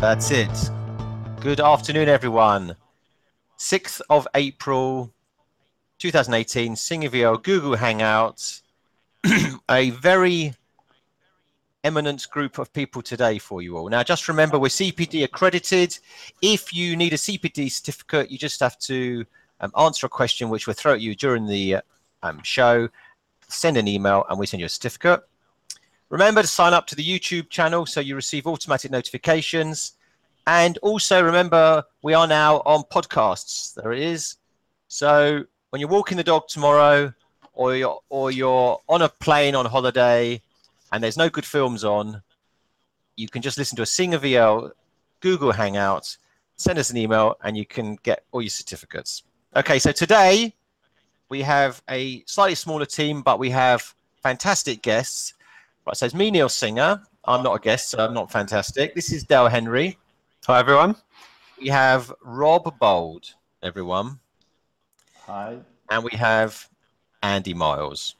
That's it. Good afternoon, everyone. 6th of April 2018, SingerVL Google Hangouts. a very eminent group of people today for you all. Now, just remember, we're CPD accredited. If you need a CPD certificate, you just have to um, answer a question which we'll throw at you during the um, show. Send an email and we send you a certificate. Remember to sign up to the YouTube channel so you receive automatic notifications. And also remember, we are now on podcasts. There it is. So when you're walking the dog tomorrow, or you're or you're on a plane on holiday, and there's no good films on, you can just listen to a Singer VL Google Hangout, send us an email, and you can get all your certificates. Okay, so today we have a slightly smaller team, but we have fantastic guests. Right, so it's me, Neil Singer. I'm not a guest, so I'm not fantastic. This is Dale Henry. Hi, everyone. We have Rob Bould, everyone. Hi. And we have Andy Miles.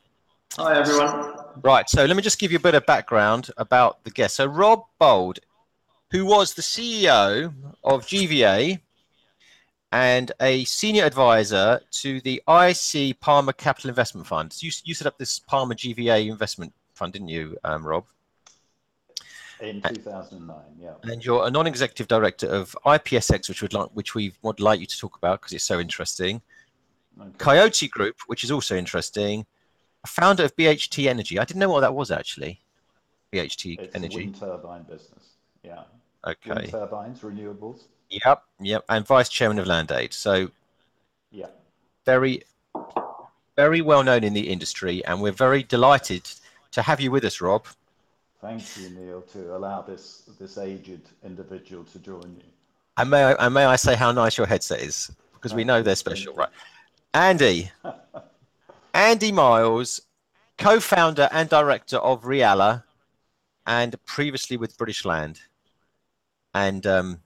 Hi, everyone. Right, so let me just give you a bit of background about the guest. So, Rob Bould, who was the CEO of GVA and a senior advisor to the IC Palmer Capital Investment Fund. You, you set up this Palmer GVA investment fund, didn't you, um, Rob? In 2009, yeah. And you're a non-executive director of IPSX, which would like, which we would like you to talk about because it's so interesting. Okay. Coyote Group, which is also interesting. A founder of BHT Energy. I didn't know what that was actually. BHT it's Energy. wind turbine business. Yeah. Okay. Wind turbines, renewables. Yep, yep. And vice chairman of LandAid. So. Yeah. Very, very well known in the industry, and we're very delighted to have you with us, Rob. Thank you, Neil, to allow this this aged individual to join you. And may I, and may I say how nice your headset is because Thank we know they're special, right? Andy, Andy Miles, co-founder and director of Realla, and previously with British Land, and um,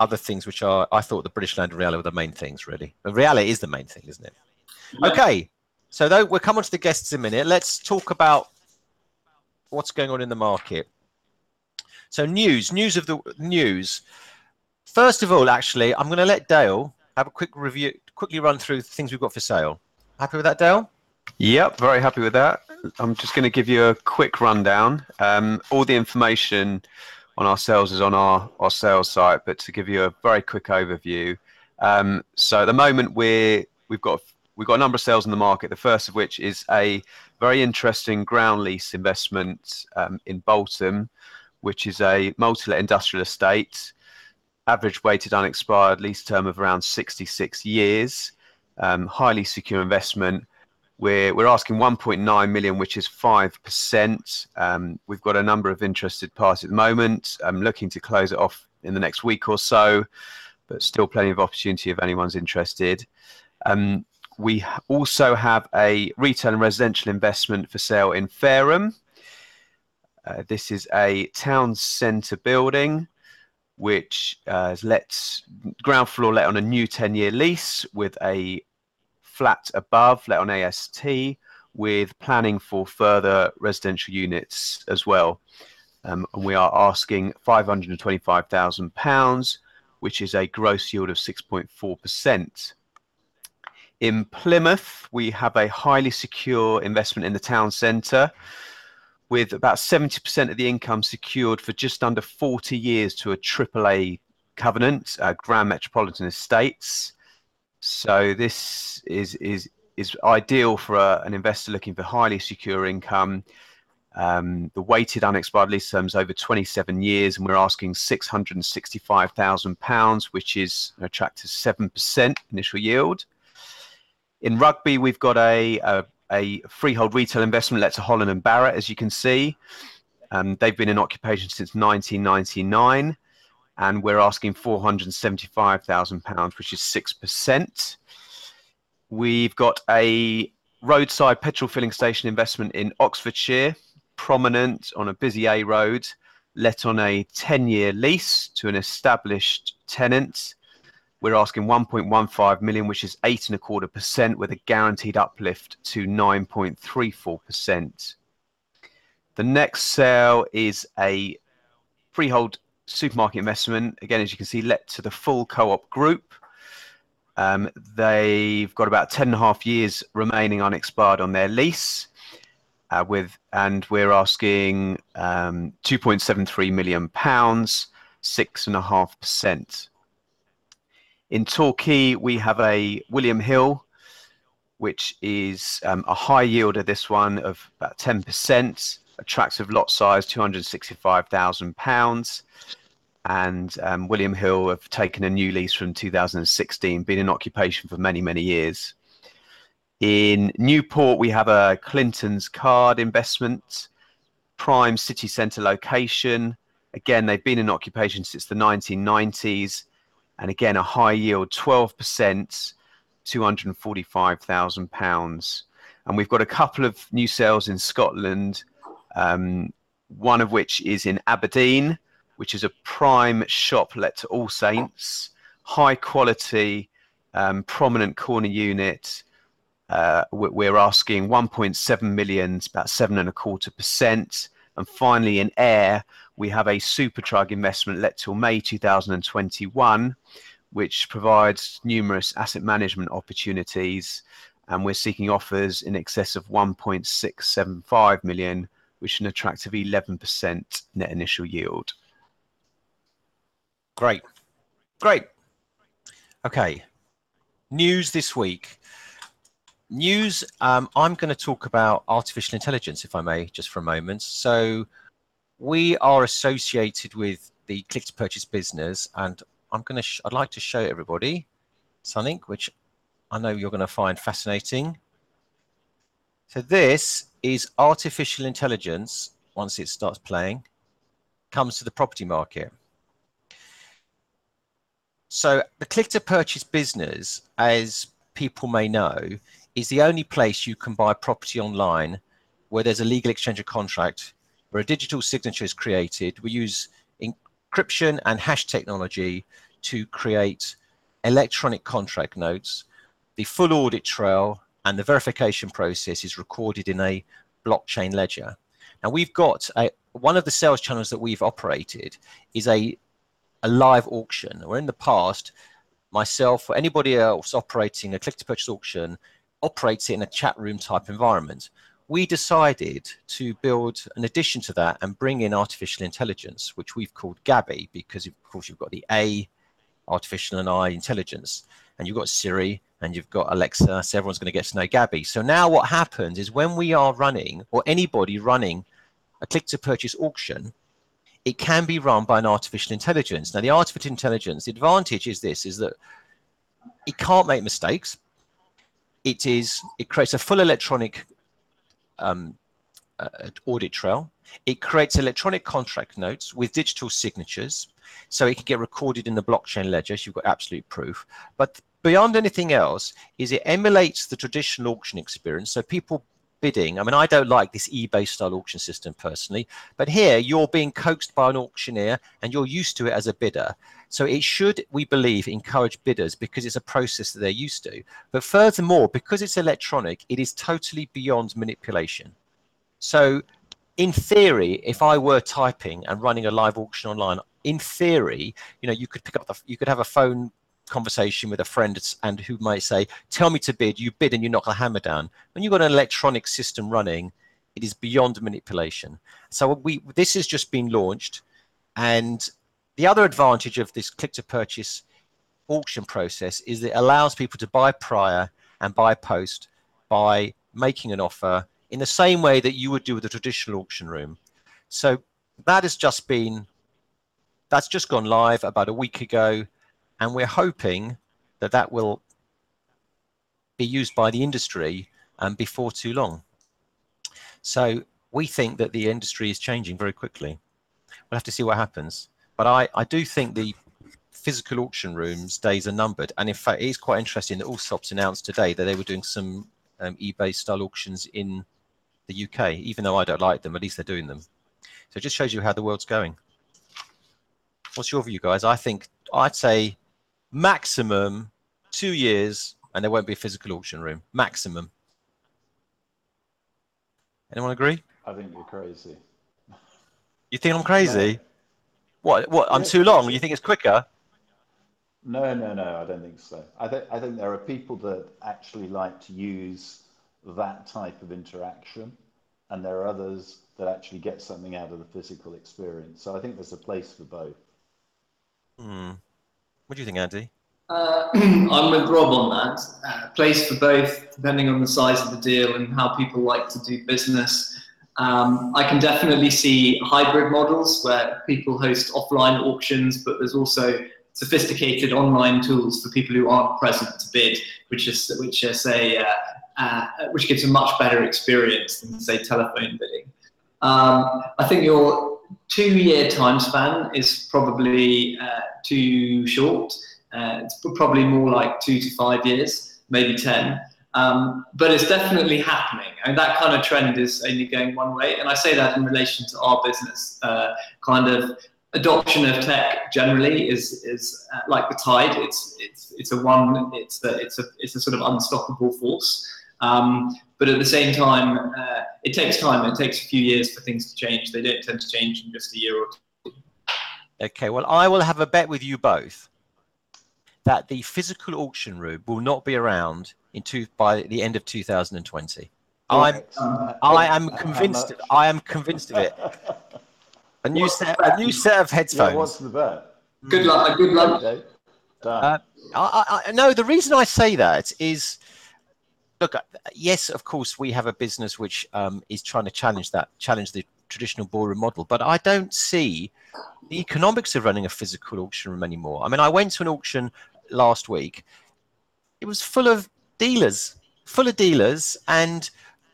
other things which are I thought the British Land and Realla were the main things really. But Realla is the main thing, isn't it? Yeah. Okay, so though we'll come on to the guests in a minute. Let's talk about what's going on in the market. So news, news of the news. First of all, actually, I'm going to let Dale have a quick review, quickly run through things we've got for sale. Happy with that, Dale? Yep, very happy with that. I'm just going to give you a quick rundown. Um, all the information on our sales is on our, our sales site, but to give you a very quick overview. Um, so at the moment, we're, we've got we've got a number of sales in the market. The first of which is a very interesting ground lease investment um, in Bolton, which is a multi-let industrial estate, average weighted unexpired lease term of around 66 years, um, highly secure investment. We're, we're asking 1.9 million, which is 5%. Um, we've got a number of interested parties at the moment. I'm looking to close it off in the next week or so, but still plenty of opportunity if anyone's interested. Um, we also have a retail and residential investment for sale in Fareham. Uh, this is a town centre building which uh, let ground floor let on a new 10 year lease with a flat above let on AST with planning for further residential units as well. Um, and we are asking £525,000, which is a gross yield of 6.4%. In Plymouth, we have a highly secure investment in the town centre with about 70% of the income secured for just under 40 years to a AAA covenant, uh, Grand Metropolitan Estates. So this is is is ideal for a, an investor looking for highly secure income. Um, the weighted unexpired lease terms over 27 years, and we're asking 665,000 pounds, which is an attractive seven percent initial yield. In Rugby, we've got a, a, a freehold retail investment let to Holland and Barrett, as you can see. Um, they've been in occupation since 1999, and we're asking £475,000, which is 6%. We've got a roadside petrol filling station investment in Oxfordshire, prominent on a busy A road, let on a 10 year lease to an established tenant. We're asking 1.15 million, which is eight and a quarter percent, with a guaranteed uplift to 9.34 percent. The next sale is a freehold supermarket investment, again, as you can see, let to the full co-op group. Um, they've got about 10 and a half years remaining unexpired on their lease. Uh, with and we're asking um, 2.73 million pounds, six and a half percent. In Torquay, we have a William Hill, which is um, a high yielder. This one of about 10%, attractive lot size, 265,000 pounds and um, William Hill have taken a new lease from 2016, been in occupation for many, many years. In Newport, we have a Clinton's card investment, prime city centre location. Again, they've been in occupation since the 1990s, and again, a high yield, 12%, £245,000. And we've got a couple of new sales in Scotland, um, one of which is in Aberdeen which is a prime shop let to All Saints, high quality, um, prominent corner unit. Uh, we're asking 1.7 million, about seven and a quarter percent. And finally, in Ayr, we have a Superdrug investment let till May 2021, which provides numerous asset management opportunities. And we're seeking offers in excess of 1.675 million, which is an attractive 11% net initial yield. Great. Great. Okay. News this week. News, um, I'm going to talk about artificial intelligence, if I may, just for a moment. So, we are associated with the click to purchase business, and I'm going to, I'd like to show everybody something which I know you're going to find fascinating. So, this is artificial intelligence, once it starts playing, comes to the property market. So the click to purchase business, as people may know, is the only place you can buy property online where there's a legal exchange of contract, where a digital signature is created. We use encryption and hash technology to create electronic contract notes. The full audit trail and the verification process is recorded in a blockchain ledger. Now we've got a, one of the sales channels that we've operated is a a live auction, or in the past, myself or anybody else operating a click to purchase auction operates it in a chat room type environment. We decided to build an addition to that and bring in artificial intelligence, which we've called Gabby, because of course you've got the A, artificial and I intelligence, and you've got Siri and you've got Alexa, so everyone's going to get to know Gabby. So now what happens is when we are running, or anybody running a click to purchase auction, it can be run by an artificial intelligence. Now, the artificial intelligence, the advantage is this, is that it can't make mistakes. It is, it creates a full electronic um, uh, audit trail. It creates electronic contract notes with digital signatures, so it can get recorded in the blockchain ledger. So you've got absolute proof. But beyond anything else, is it emulates the traditional auction experience. So people bidding. I mean, I don't like this eBay style auction system personally, but here you're being coaxed by an auctioneer and you're used to it as a bidder. So it should, we believe, encourage bidders because it's a process that they're used to. But furthermore, because it's electronic, it is totally beyond manipulation. So in theory, if I were typing and running a live auction online, in theory, you know, you could pick up the, you could have a phone conversation with a friend and who might say, "Tell me to bid." You bid and you knock the hammer down. When you've got an electronic system running, it is beyond manipulation. So we this has just been launched, and the other advantage of this click to purchase auction process is it allows people to buy prior and buy post by making an offer in the same way that you would do with a traditional auction room. So that has just been that's just gone live about a week ago and we're hoping that that will be used by the industry um, before too long. So we think that the industry is changing very quickly. We'll have to see what happens. But I, I do think the physical auction rooms days are numbered. And in fact, it is quite interesting that Allsops announced today that they were doing some um, eBay style auctions in the UK, even though I don't like them, at least they're doing them. So it just shows you how the world's going. What's your view, guys? I think I'd say maximum two years, and there won't be a physical auction room. Maximum. Anyone agree? I think you're crazy. You think I'm crazy? What? What? I'm too long. You think it's quicker? No, no, no, I don't think so. I think I think there are people that actually like to use that type of interaction, and there are others that actually get something out of the physical experience. So I think there's a place for both. Hmm. What do you think, Andy? Uh, I'm with Rob on that. Uh, place for both, depending on the size of the deal and how people like to do business. Um, I can definitely see hybrid models where people host offline auctions, but there's also sophisticated online tools for people who aren't present to bid, which is which is a uh, uh, which gives a much better experience than say telephone bidding. Um, I think your two-year time span is probably uh, too short. Uh, it's probably more like two to five years, maybe 10. Um, but it's definitely happening. And that kind of trend is only going one way. And I say that in relation to our business. Uh, kind of adoption of tech generally is, is uh, like the tide. It's, it's, it's a one, it's a, it's a, it's a sort of unstoppable force. Um, but at the same time, uh, it takes time. It takes a few years for things to change. They don't tend to change in just a year or two. Okay. Well, I will have a bet with you both that the physical auction room will not be around in two, by the end of 2020. I'm Uh, I am convinced. Of, I am convinced of it. A new What's set, a new set of Yeah, headphones. what's the bet? Good luck. Good luck. Okay. Uh, I, I, I- no, the reason I say that is, look, uh, yes, of course, we have a business which um, is trying to challenge that, challenge the traditional ballroom model, but I don't see the economics of running a physical auction room anymore. I mean, I went to an auction last week. It was full of dealers, full of dealers, and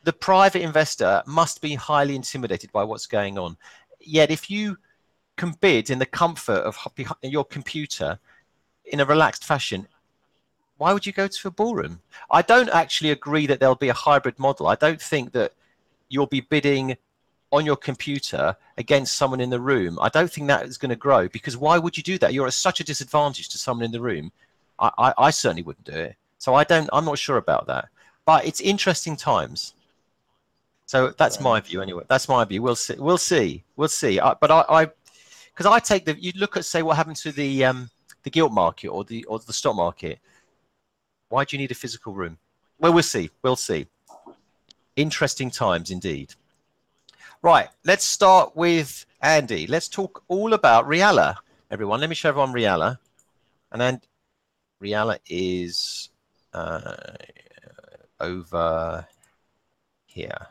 the private investor must be highly intimidated by what's going on. Yet, if you can bid in the comfort of your computer in a relaxed fashion, why would you go to a ballroom? I don't actually agree that there'll be a hybrid model. I don't think that you'll be bidding on your computer against someone in the room. I don't think that is going to grow because why would you do that? You're at such a disadvantage to someone in the room. I, I, I certainly wouldn't do it. So I don't. I'm not sure about that. But it's interesting times. So that's my view anyway. That's my view. We'll see. We'll see. We'll see. I, but I, I, because I take the. You look at say what happened to the um the gilt market or the or the stock market. Why do you need a physical room? Well, we'll see. We'll see. Interesting times indeed. Right, let's start with Andy. Let's talk all about Realla, everyone. Let me show everyone Realla. And then Realla is uh, over here.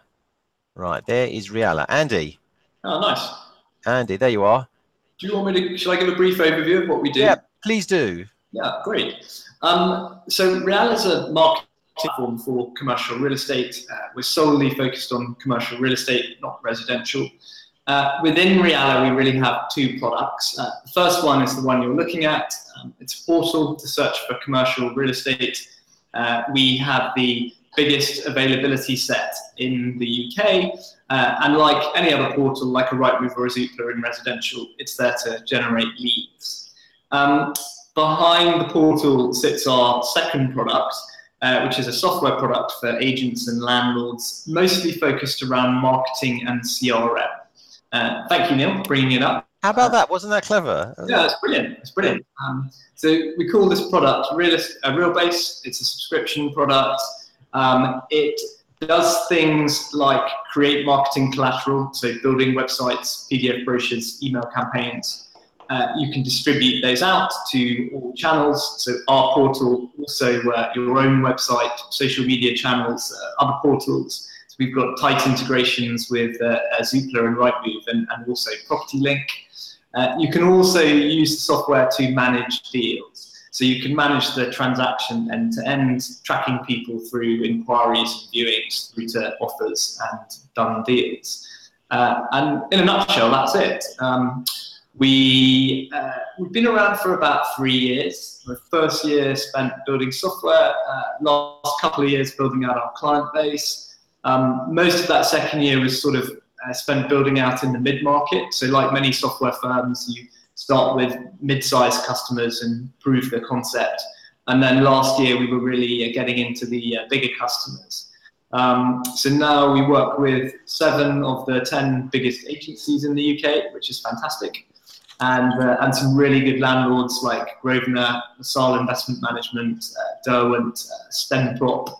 Right, there is Realla. Andy, Oh, nice. Andy, there you are. Do you want me to? Shall I give a brief overview of what we do? Yeah, please do. Yeah, great. Um, so Realla is a marketing platform for commercial real estate. Uh, we're solely focused on commercial real estate, not residential. Uh, within Realla, we really have two products. Uh, the first one is the one you're looking at. Um, it's a portal to search for commercial real estate. Uh, we have the biggest availability set in the UK. Uh, and like any other portal, like a Rightmove or a Zoopla in residential, it's there to generate leads. Um, behind the portal sits our second product, uh, which is a software product for agents and landlords, mostly focused around marketing and CRM. Uh, thank you, Neil, for bringing it up. How about that? Wasn't that clever? Yeah, it's brilliant. It's brilliant. Um, so we call this product Realist, uh, RealBase. It's a subscription product. Um, it does things like create marketing collateral, so building websites, PDF brochures, email campaigns. Uh, you can distribute those out to all channels. So our portal, also uh, your own website, social media channels, uh, other portals. So we've got tight integrations with uh, uh, Zoopla and Rightmove and, and also Property Link. Uh, you can also use the software to manage deals. So you can manage the transaction end to end, tracking people through inquiries and viewings through to offers and done deals. And in a nutshell, that's it. Um, we, uh, we've been around for about three years. The first year spent building software, uh, last couple of years building out our client base. Um, most of that second year was sort of uh, spent building out in the mid market. So, like many software firms, you start with mid-sized customers and prove the concept. And then last year we were really uh, getting into the uh, bigger customers. Um, so now we work with seven of the ten biggest agencies in the UK, which is fantastic. And, uh, and some really good landlords like Grosvenor, LaSalle Investment Management, uh, Derwent, uh, Stenprop.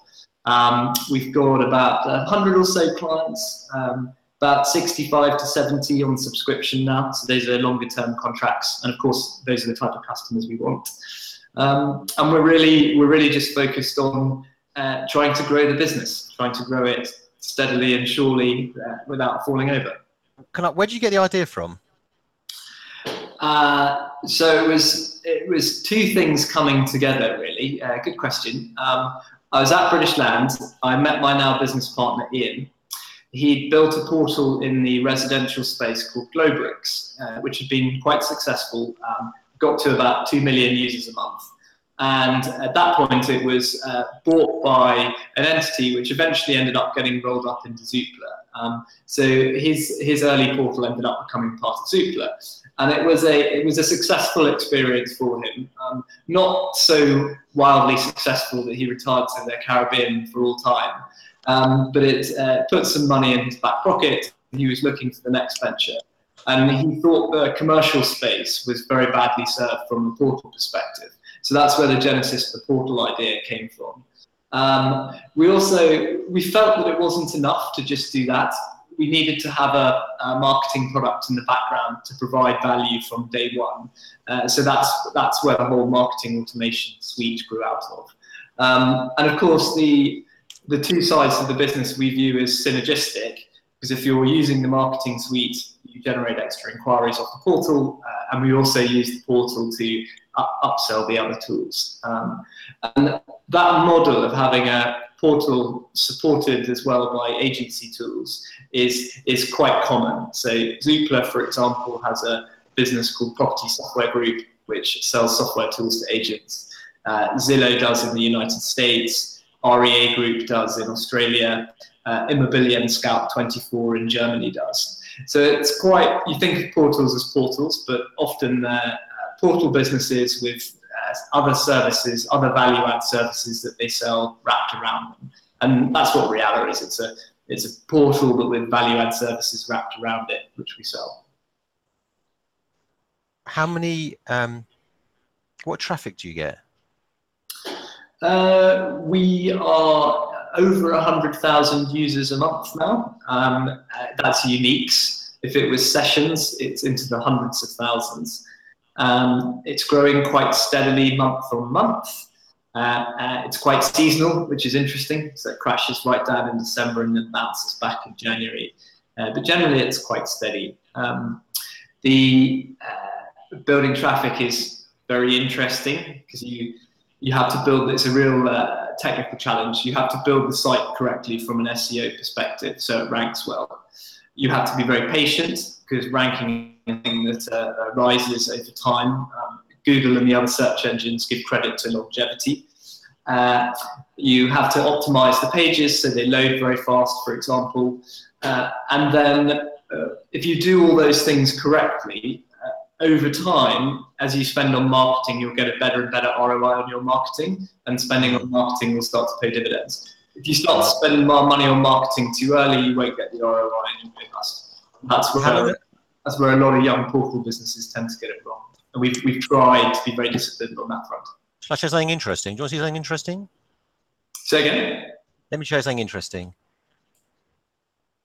Um, we've got about 100 or so clients, um, about 65 to 70 on subscription now. So those are longer term contracts. And of course, those are the type of customers we want. Um, and we're really, we're really just focused on uh, trying to grow the business, trying to grow it steadily and surely uh, without falling over. I, where did you get the idea from? Uh, so it was it was two things coming together really. Uh, good question. Um, I was at British Land. I met my now business partner Ian. He built a portal in the residential space called Globrix, uh, which had been quite successful. Um, got to about two million users a month. And at that point, it was uh, bought by an entity which eventually ended up getting rolled up into Zoopla. Um, so his his early portal ended up becoming part of Zoopla, and it was a it was a successful experience for him. Um, not so wildly successful that he retired to the Caribbean for all time, um, but it uh, put some money in his back pocket. He was looking for the next venture, and he thought the commercial space was very badly served from a portal perspective. So that's where the genesis of the portal idea came from. Um, we also we felt that it wasn't enough to just do that. We needed to have a, a marketing product in the background to provide value from day one. Uh, so that's that's where the whole marketing automation suite grew out of. Um, and of course, the the two sides of the business we view as synergistic because if you're using the marketing suite, you generate extra inquiries off the portal, uh, and we also use the portal to up- upsell the other tools. Um, and that model of having a portal supported as well by agency tools is is quite common. So Zoopla, for example, has a business called Property Software Group, which sells software tools to agents. Uh, Zillow does in the United States. REA Group does in Australia. Uh, Immobilien Scout 24 in Germany does. So it's quite, you think of portals as portals, but often they're portal businesses with uh, other services, other value add services that they sell wrapped around them. And that's what Realla is. It's a, it's a portal but with value add services wrapped around it, which we sell. How many, um, what traffic do you get? Uh, we are over 100,000 users a month now. Um, uh, that's uniques. If it was sessions, it's into the hundreds of thousands. Um, it's growing quite steadily month on month. Uh, uh, it's quite seasonal, which is interesting. So it crashes right down in December and then bounces back in January. Uh, but generally, it's quite steady. Um, the uh, building traffic is very interesting because you you have to build. It's a real uh, technical challenge. You have to build the site correctly from an SEO perspective, so it ranks well. You have to be very patient because ranking thing that uh, rises over time. Um, Google and the other search engines give credit to longevity. Uh, you have to optimize the pages so they load very fast, for example. Uh, and then uh, if you do all those things correctly, uh, over time, as you spend on marketing, you'll get a better and better ROI on your marketing, and spending on marketing will start to pay dividends. If you start spending more money on marketing too early, you won't get the ROI and you'll be bust. That's where that's where a lot of young portal businesses tend to get it wrong. And we've, we've tried to be very disciplined on that front. Shall I show something interesting? Do you want to see something interesting? Say again? Let me show you something interesting.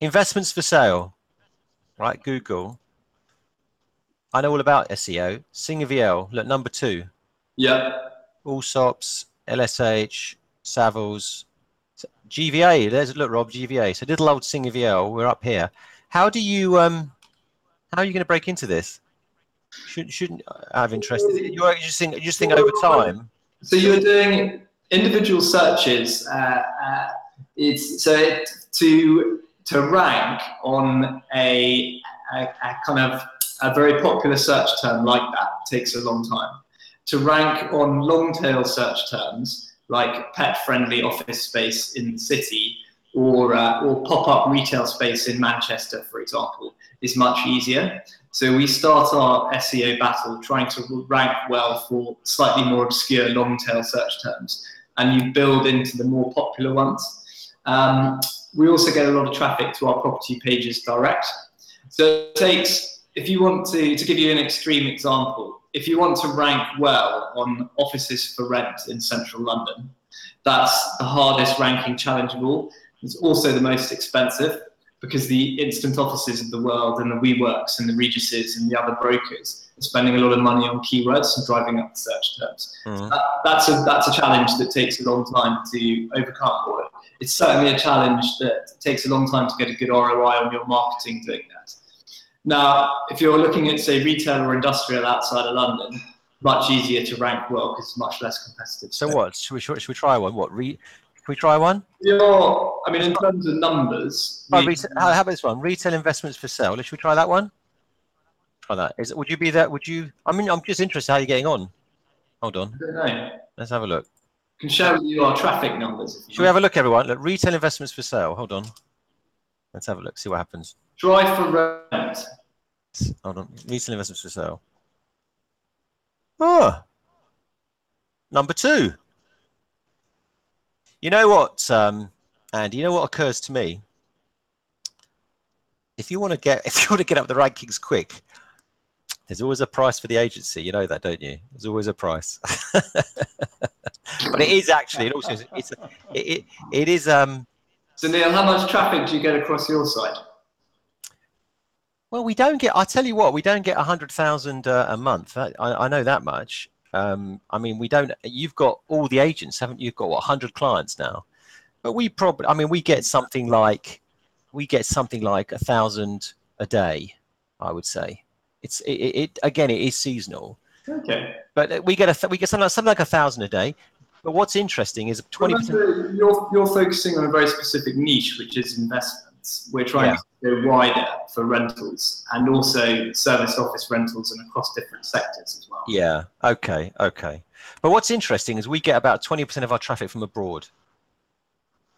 Investments for sale, right? Google. I know all about SEO. SingVL, look, number two. Yeah. Allsops, LSH, Savills, GVA. There's a look, Rob, GVA. So little old Singer VL, we're up here. How do you um how are you going to break into this? Should, shouldn't have interest. You're just think, just think over time. So you're doing individual searches. Uh, uh, it's so it, to to rank on a, a, a, kind of a very popular search term like that takes a long time. To rank on long tail search terms like pet friendly office space in the city or uh, or pop up retail space in Manchester, for example, is much easier. So we start our SEO battle trying to rank well for slightly more obscure long tail search terms, and you build into the more popular ones. Um, we also get a lot of traffic to our property pages direct. So it takes if you want to, to give you an extreme example, if you want to rank well on offices for rent in central London, that's the hardest ranking challenge of all. It's also the most expensive because the instant offices of the world and the WeWorks and the Reguses and the other brokers are spending a lot of money on keywords and driving up the search terms. Mhm. That, that's a that's a challenge that takes a long time to overcome. Or it's certainly a challenge that takes a long time to get a good ROI on your marketing doing that. Now, if you're looking at say retail or industrial outside of London, much easier to rank well because it's much less competitive. So what? Should we, should, we try one? What? Re, we try one? You're, I mean, in terms of numbers, Oh, retail, how, about this one? Retail investments for sale. Should we try that one? Try that. Is it? Would you be that? Would you? I mean, I'm just interested how you're getting on. Hold on. I don't know. Let's have a look. can with you our traffic numbers. Should we have a look, everyone? Look, retail investments for sale. Hold on. Let's have a look. See what happens. Drive for rent. Hold on. Retail investments for sale. Oh, number two. You know what, um, Andy? You know what occurs to me? If you want to get if you want to get up the rankings quick, there's always a price for the agency. You know that, don't you? There's always a price. but it is actually. It also it's it, it, it is um So Neil, how much traffic do you get across your site? Well, we don't get. I tell you what, we don't get a hundred thousand uh, a month. I I know that much. Um, I mean, we don't. You've got all the agents, haven't you? You've got what hundred clients now, but we probably. I mean, we get something like, we get something like a thousand a day. I would say. It's it, it, again. It is seasonal, Okay. but we get a th- we get something like, something like a thousand a day. But what's interesting is twenty. Remember, you're, you're focusing on a very specific niche, which is investments. We're trying to go wider for rentals and also service office rentals and across different sectors as well. Yeah. Okay. Okay. But what's interesting is we get about twenty percent of our traffic from abroad,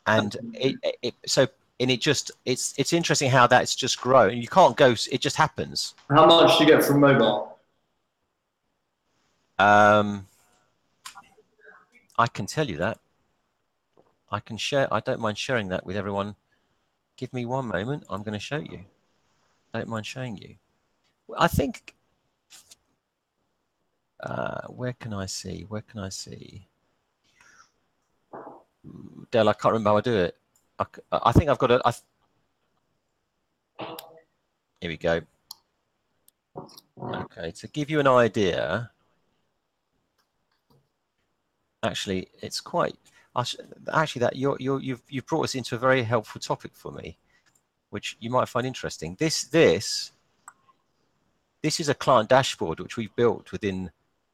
and it, it so and it just it's it's interesting how that's just grown. You can't go. It just happens. How much do you get from mobile? Um, I can tell you that. I can share. I don't mind sharing that with everyone. Give me one moment. I'm going to show you. Don't mind showing you. I think. Uh, where can I see? Where can I see? Dale, I can't remember how I do it. I think I've got a. I, here we go. Okay, to give you an idea, actually, it's quite. Actually, that you're, you're, you've you've brought us into a very helpful topic for me, which you might find interesting. This this this is a client dashboard which we've built within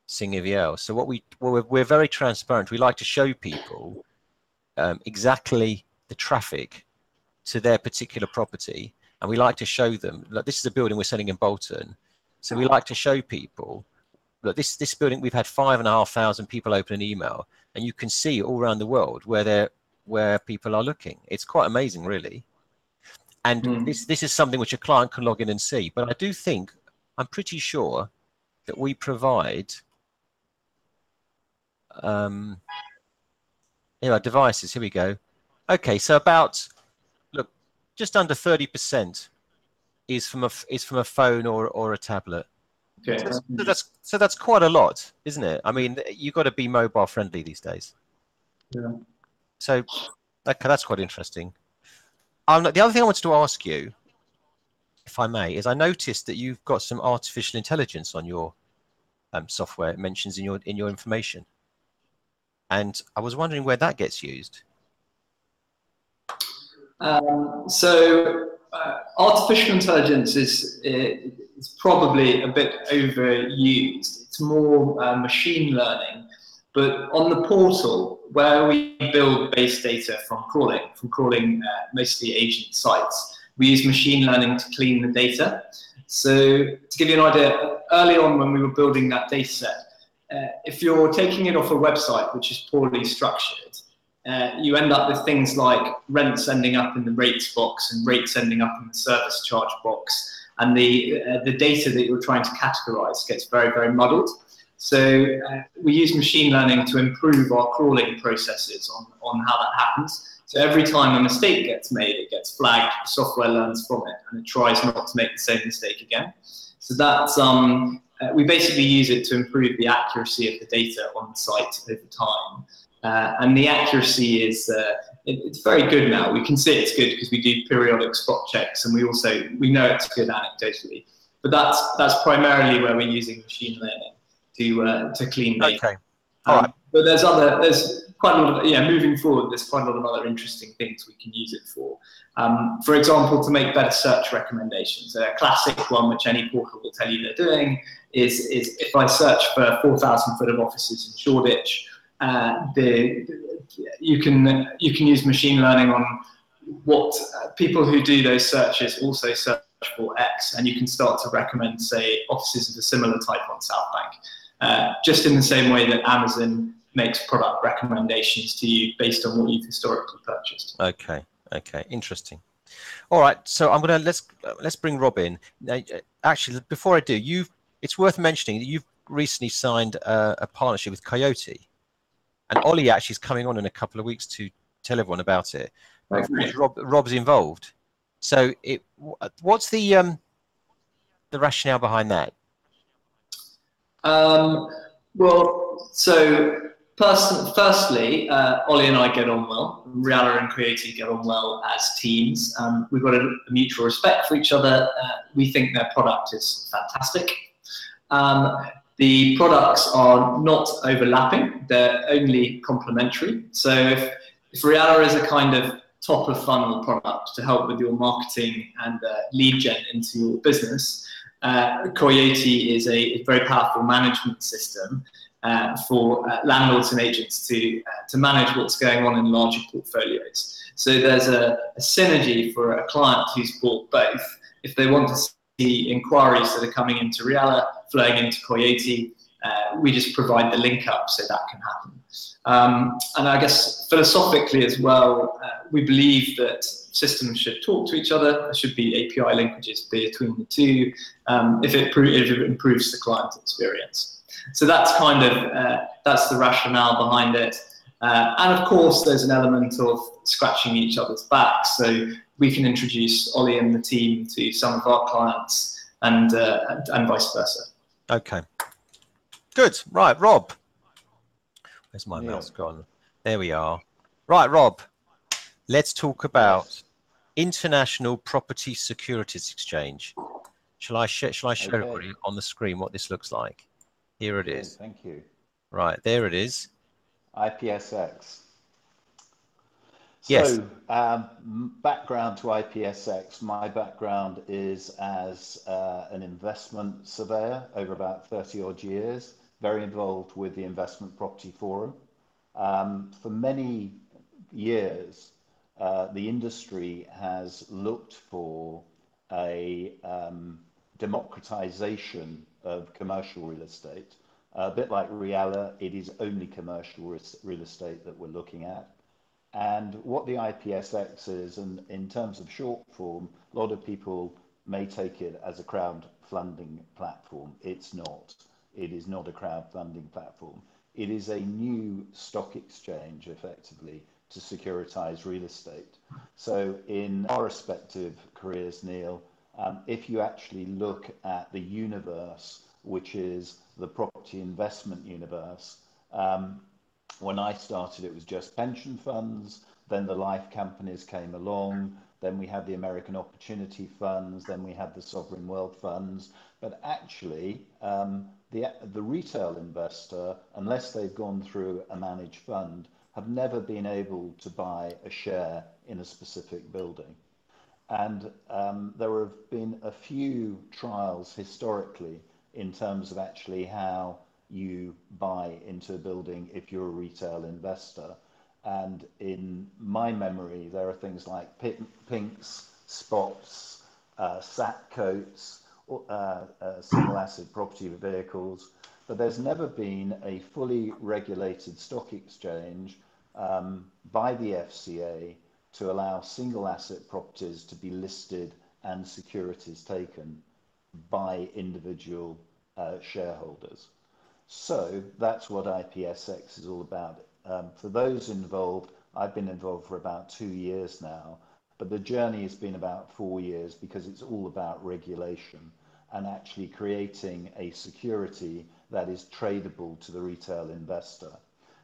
SingerVL. So what we well, we're, we're very transparent. We like to show people um, exactly the traffic to their particular property, and we like to show them. Like this is a building we're selling in Bolton, so we like to show people. Look, this this building we've had five and a half thousand people open an email, and you can see all around the world where they're where people are looking. It's quite amazing, really. And Hmm. this this is something which a client can log in and see. But I do think I'm pretty sure that we provide um, here are devices. Here we go. Okay, so about look, just under thirty percent is from a is from a phone or or a tablet. Okay. So that's, so that's so that's quite a lot, isn't it? I mean, you've got to be mobile friendly these days. Yeah. So, okay, that's quite interesting. Um, the other thing I wanted to ask you, if I may, is I noticed that you've got some artificial intelligence on your um, software. It mentions in your in your information, and I was wondering where that gets used. Um, so uh, artificial intelligence is is probably a bit overused. It's more uh, machine learning, but on the portal where we build base data from crawling, from crawling uh, mostly agent sites, we use machine learning to clean the data. So to give you an idea, early on when we were building that data set, uh, if you're taking it off a website which is poorly structured, uh, you end up with things like rents ending up in the rates box and rates ending up in the service charge box, and the uh, the data that you're trying to categorize gets very very muddled. So uh, we use machine learning to improve our crawling processes on, on how that happens. So every time a mistake gets made, it gets flagged, the software learns from it, and it tries not to make the same mistake again. So that's um, uh, we basically use it to improve the accuracy of the data on the site over time. Uh, and the accuracy is uh, it, it's very good now. We can see it's good because we do periodic spot checks, and we also we know it's good anecdotally. But that's that's primarily where we're using machine learning to uh, to clean data. Okay. All Um, right. But there's other there's quite a lot of yeah. Moving forward, there's quite a lot of other interesting things we can use it for. Um, for example, to make better search recommendations. A classic one, which any portal will tell you they're doing, is is if I search for 4,000 foot of offices in Shoreditch, uh, the you can you can use machine learning on what uh, people who do those searches also search for X, and you can start to recommend, say, offices of a similar type on South Bank, uh, just in the same way that Amazon makes product recommendations to you based on what you've historically purchased. Okay. Okay. Interesting. All right. So I'm gonna let's uh, let's bring Rob in. Now, uh, actually, before I do, you it's worth mentioning that you've recently signed uh, a partnership with Coyote, and Ollie actually is coming on in a couple of weeks to tell everyone about it. But of course, Rob Rob's involved. So it what's the um the rationale behind that? Um, well, so person, firstly, uh, Ollie and I get on well. Realla and Coyote get on well as teams. Um, we've got a, a mutual respect for each other. Uh, we think their product is fantastic. Um, the products are not overlapping; they're only complementary. So if, if Realla is a kind of top of funnel product to help with your marketing and uh, lead gen into your business, uh, Coyote is a, very powerful management system uh, for uh, landlords and agents to uh, to manage what's going on in larger portfolios. So there's a, a synergy for a client who's bought both. If they want to see inquiries that are coming into Realla flowing into Coyote, uh, we just provide the link up so that can happen. Um, and I guess philosophically as well, uh, we believe that systems should talk to each other. There should be API linkages between the two um, if, it if it improves the client experience. So that's kind of uh, that's the rationale behind it. Uh, and of course, there's an element of scratching each other's backs. So we can introduce Ollie and the team to some of our clients, and uh, and, and vice versa. Okay. Good. Right, Rob. Where's my Yeah. mouse gone? There we are. Right, Rob. Let's talk about International Property Securities Exchange. Shall I share? Shall I show Okay. everybody on the screen what this looks like? Here it is. Is. Thank you. Right there, it is. IPSX. Yes. So, um, background to IPSX. My background is as uh, an investment surveyor over about 30 odd years, very involved with the Investment Property Forum. Um, for many years, uh, the industry has looked for a um, democratization of commercial real estate. a bit like Realla, it is only commercial real estate that we're looking at. And what the IPSX is, and in terms of short form, a lot of people may take it as a crowdfunding platform. It's not. It is not a crowdfunding platform. It is a new stock exchange, effectively, to securitize real estate. So, in our respective careers, Neil, um, if you actually look at the universe, which is the property investment universe, um, when I started, it was just pension funds. Then the life companies came along. Then we had the American Opportunity Funds. Then we had the sovereign wealth funds. But actually, um, the the retail investor, unless they've gone through a managed fund, have never been able to buy a share in a specific building. And um, there have been a few trials historically in terms of actually how you buy into a building if you're a retail investor. And in my memory, there are things like pin- PINCs, spots, uh, sat coats, uh, uh, single asset property vehicles, but there's never been a fully regulated stock exchange um, by the FCA to allow single asset properties to be listed and securities taken by individual uh, shareholders. So that's what IPSX is all about. Um, for those involved, I've been involved for about two years now, but the journey has been about four years because it's all about regulation. and actually creating a security that is tradable to the retail investor.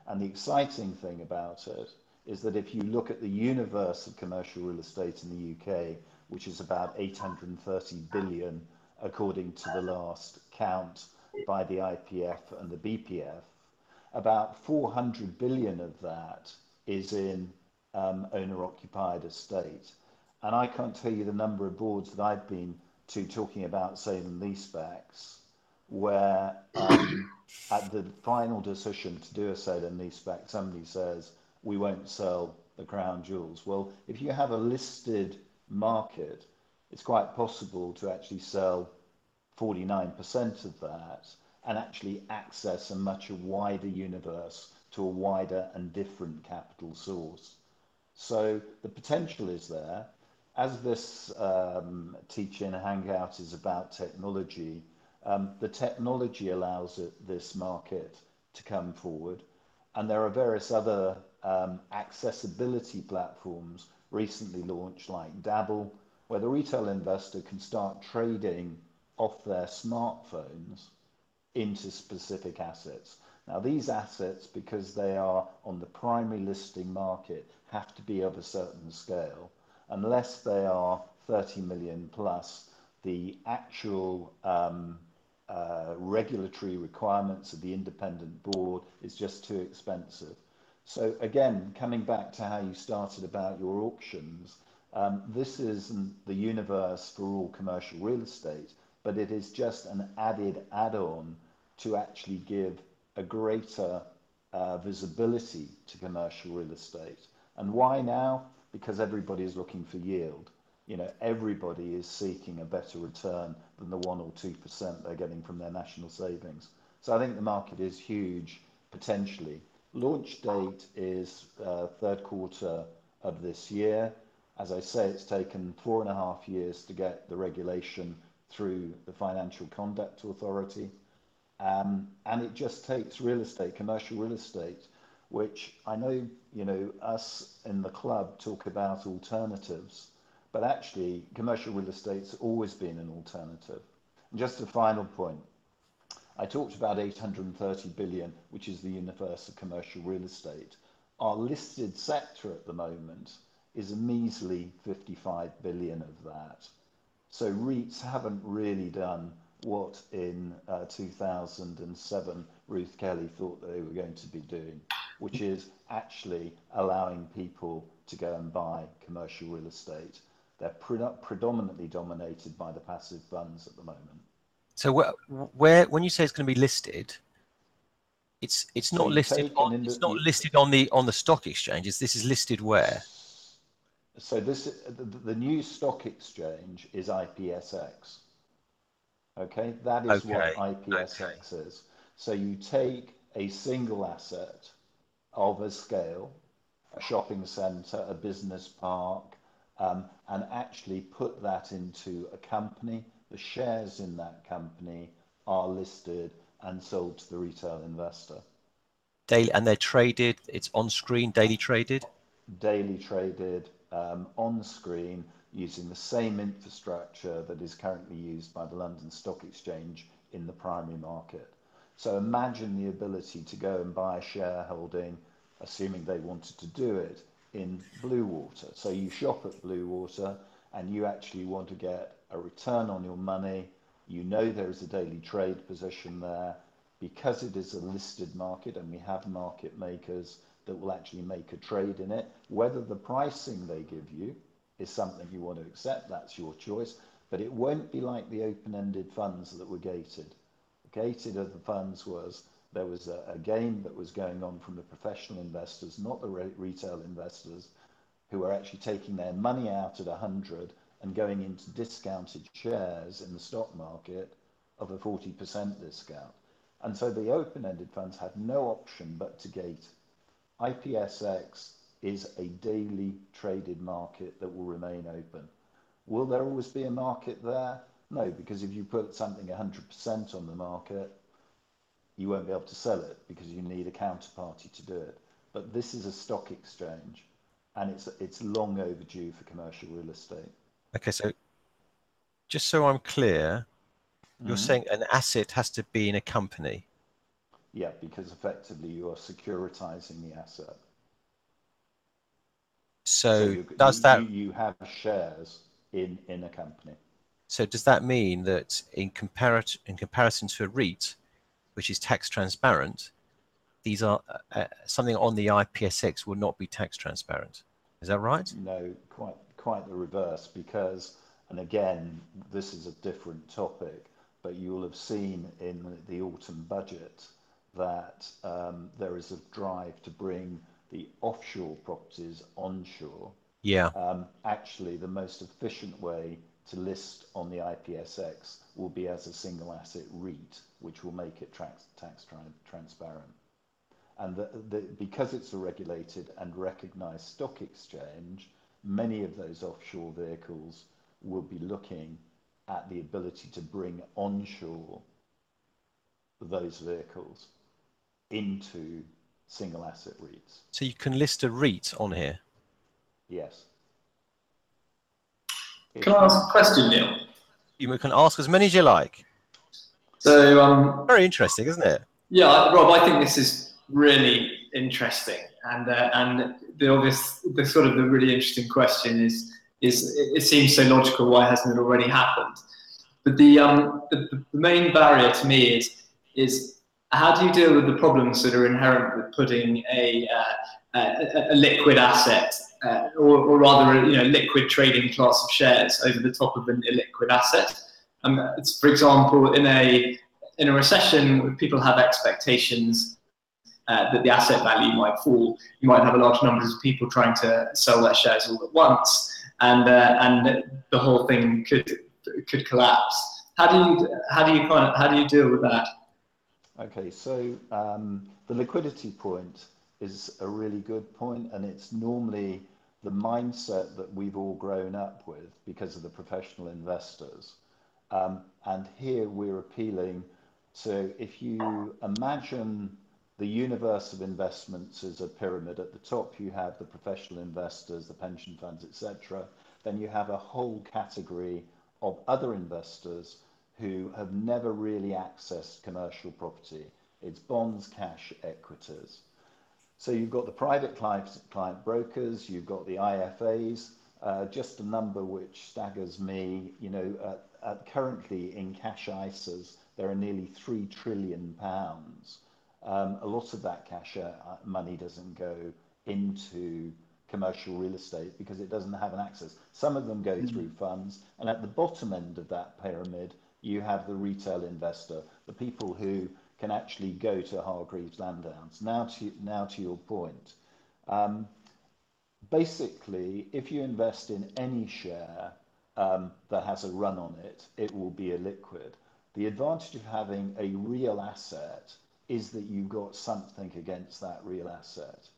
And the exciting thing about it is that if you look at the universe of commercial real estate in the UK, which is about 830 billion according to the last count by the IPF and the BPF, about 400 billion of that is in um, owner occupied estate. And I can't tell you the number of boards that I've been to talking about sale and leasebacks where um, at the final decision to do a sale and leaseback, somebody says, we won't sell the crown jewels. Well, if you have a listed market, it's quite possible to actually sell 49% of that and actually access a much wider universe to a wider and different capital source. So the potential is there. As this um, teaching hangout is about technology, um, the technology allows it, this market to come forward. And there are various other um, accessibility platforms recently launched like Dabble, where the retail investor can start trading off their smartphones into specific assets. Now, these assets, because they are on the primary listing market, have to be of a certain scale. Unless they are 30 million plus, the actual um, uh, regulatory requirements of the independent board is just too expensive. So again, coming back to how you started about your auctions, um, this isn't the universe for all commercial real estate, but it is just an added add-on to actually give a greater uh, visibility to commercial real estate. And why now? Because everybody is looking for yield. You know, everybody is seeking a better return than the one or two percent they're getting from their national savings. So I think the market is huge potentially. Launch date is uh, third quarter of this year. As I say, it's taken four and a half years to get the regulation through the Financial Conduct Authority. Um, and it just takes real estate, commercial real estate, which I know, you know, us in the club talk about alternatives, but actually commercial real estate's always been an alternative. And just a final point. I talked about 830 billion, which is the universe of commercial real estate. Our listed sector at the moment is a measly 55 billion of that. So REITs haven't really done what in uh, 2007 Ruth Kelly thought they were going to be doing, which is actually allowing people to go and buy commercial real estate. They're pre- predominantly dominated by the passive funds at the moment. So where, where when you say it's going to be listed, it's it's not so listed on it's not listed on the on the stock exchanges. This is listed where? So this the, the new stock exchange is IPSX. Okay, that is okay. what IPSX okay. is. So you take a single asset of a scale, a shopping centre, a business park, um, and actually put that into a company. The shares in that company are listed and sold to the retail investor. Daily, and they're traded. It's on screen, daily traded. Daily traded um, on screen using the same infrastructure that is currently used by the London Stock Exchange in the primary market. So imagine the ability to go and buy a shareholding, assuming they wanted to do it, in Bluewater. So you shop at Bluewater and you actually want to get a return on your money. You know there is a daily trade position there. Because it is a listed market and we have market makers that will actually make a trade in it, whether the pricing they give you is something you want to accept, that's your choice. But it won't be like the open-ended funds that were gated. Gated of the funds was there was a, a game that was going on from the professional investors, not the re- retail investors, who were actually taking their money out at 100 and going into discounted shares in the stock market of a 40% discount. And so the open-ended funds had no option but to gate. IPSX is a daily traded market that will remain open. Will there always be a market there? No, because if you put something 100% on the market, you won't be able to sell it because you need a counterparty to do it. But this is a stock exchange and it's it's long overdue for commercial real estate. Okay, so just so I'm clear, You're mm-hmm. saying an asset has to be in a company. Yeah, because effectively you are securitizing the asset. So, you, does you, that you, you have shares in in a company? so does that mean that in comparat in comparison to a REIT, which is tax transparent, these are uh, uh, something on the IPSX will not be tax transparent? Is that right? No, quite quite the reverse. Because, and again, this is a different topic, but you will have seen in the autumn budget that um, there is a drive to bring the offshore properties onshore. Yeah. Um, actually, the most efficient way to list on the IPSX will be as a single asset REIT, which will make it tax, tax tra transparent. And the, the, because it's a regulated and recognized stock exchange, many of those offshore vehicles will be looking at the ability to bring onshore those vehicles into single asset REITs. So you can list a REIT on here. Yes. Can I ask a question, Neil? You can ask as many as you like. So, um, Very interesting, isn't it? yeah, Rob, I think this is really interesting, and uh, and the obvious, the sort of the really interesting question is is it, it seems so logical. Why hasn't it already happened? But the um the, the main barrier to me is is how do you deal with the problems that are inherent with putting a uh, a, a, liquid asset, uh, or, or, rather, a, you know, liquid trading class of shares over the top of an illiquid asset? Um, for example, in a in a recession, people have expectations uh, that the asset value might fall. You might have a large number of people trying to sell their shares all at once, and uh, and the whole thing could could collapse. How do you how do you kind of how do you deal with that? Okay, so um, the liquidity point is a really good point, and it's normally the mindset that we've all grown up with because of the professional investors. Um, and here we're appealing to if you imagine the universe of investments as a pyramid, at the top you have the professional investors, the pension funds, etc. Then you have a whole category of other investors who have never really accessed commercial property. It's bonds, cash, equities. So you've got the private client, client brokers, you've got the IFAs, uh, just a number which staggers me, you know, uh, uh, currently in cash ISAs, there are nearly three trillion pounds. Um, a lot of that cash uh, money doesn't go into commercial real estate because it doesn't have an access. Some of them go mm-hmm. through funds, and at the bottom end of that pyramid, you have the retail investor, the people who can actually go to Hargreaves Lansdown. Now to, now to your point. Um, basically, if you invest in any share um, that has a run on it, it will be a liquid. The advantage of having a real asset is that you've got something against that real asset.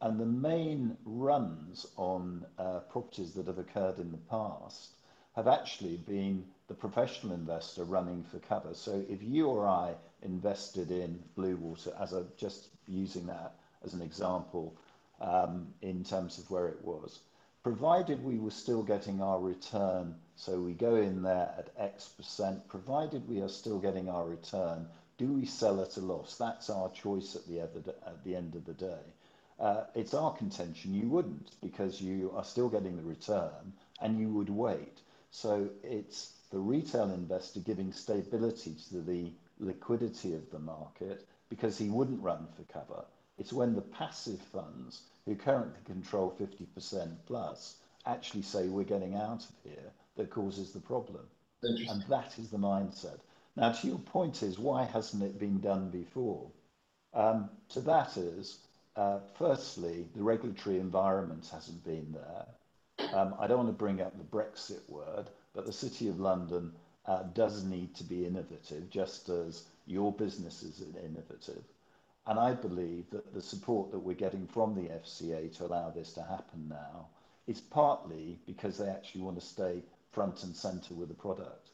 And the main runs on uh, properties that have occurred in the past have actually been the professional investor running for cover. So if you or I invested in Bluewater, as a just using that as an example, um, in terms of where it was, provided we were still getting our return, so we go in there at X percent, provided we are still getting our return, do we sell at a loss? That's our choice at the, at the end of the day. Uh, it's our contention you wouldn't because you are still getting the return and you would wait. So it's the retail investor giving stability to the liquidity of the market because he wouldn't run for cover. It's when the passive funds, who currently control 50% plus, actually say we're getting out of here that causes the problem. And that is the mindset. Now, to your point is, why hasn't it been done before? Um, so that is, uh, firstly, the regulatory environment hasn't been there. Um, I don't want to bring up the Brexit word, but the City of London uh, does need to be innovative, just as your business is innovative. And I believe that the support that we're getting from the FCA to allow this to happen now is partly because they actually want to stay front and center with the product.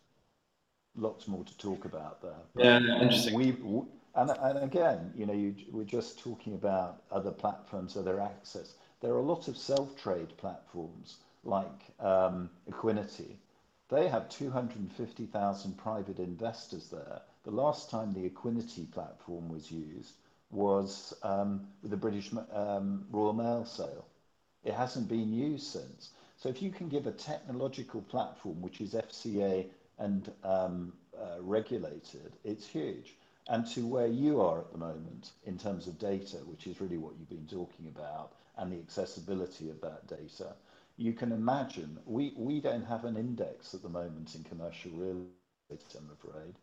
Lots more to talk about there. yeah, interesting. We, and, and again, you know, you, we're just talking about other platforms, other access. There are a lot of self-trade platforms like um, Equiniti They have 250,000 private investors there. The last time the Equiniti platform was used was um, with the British um, Royal Mail sale. It hasn't been used since. So if you can give a technological platform which is FCA and um, uh, regulated, it's huge. And to where you are at the moment in terms of data, which is really what you've been talking about, and the accessibility of that data, you can imagine we, we don't have an index at the moment in commercial real estate, I'm afraid.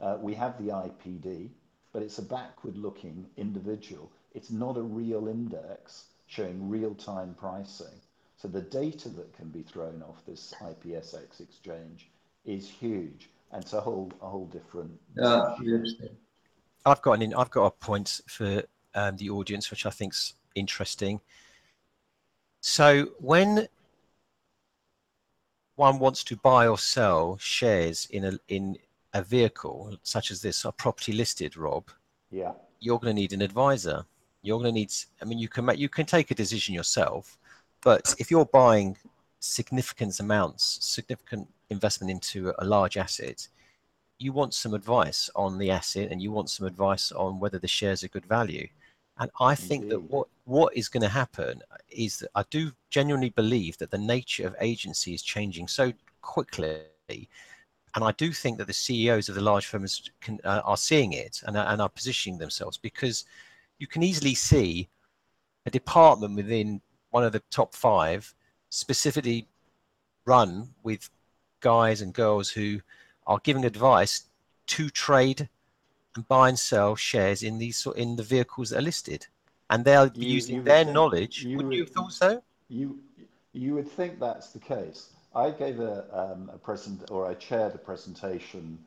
Uh, we have the IPD, but it's a backward looking individual. It's not a real index showing real time pricing. So the data that can be thrown off this IPSX exchange is huge. And it's a whole, a whole different. Yeah, I've got an, I've got a point for um, the audience, which I think's interesting. So when one wants to buy or sell shares in a in a vehicle such as this, a property listed, Rob, yeah, you're going to need an advisor. You're going to need. I mean, you can make you can take a decision yourself, but if you're buying significant amounts, significant investment into a large asset, you want some advice on the asset and you want some advice on whether the shares are good value. And I think Indeed. that what what is going to happen is that I do genuinely believe that the nature of agency is changing so quickly and I do think that the CEOs of the large firms can, uh, are seeing it and, and are positioning themselves because you can easily see a department within one of the top five specifically run with guys and girls who are giving advice to trade and buy and sell shares in these in the vehicles that are listed, and they are you, using their knowledge. You would you have thought so? You you would think that's the case. I gave a, um, a present, or I chaired a presentation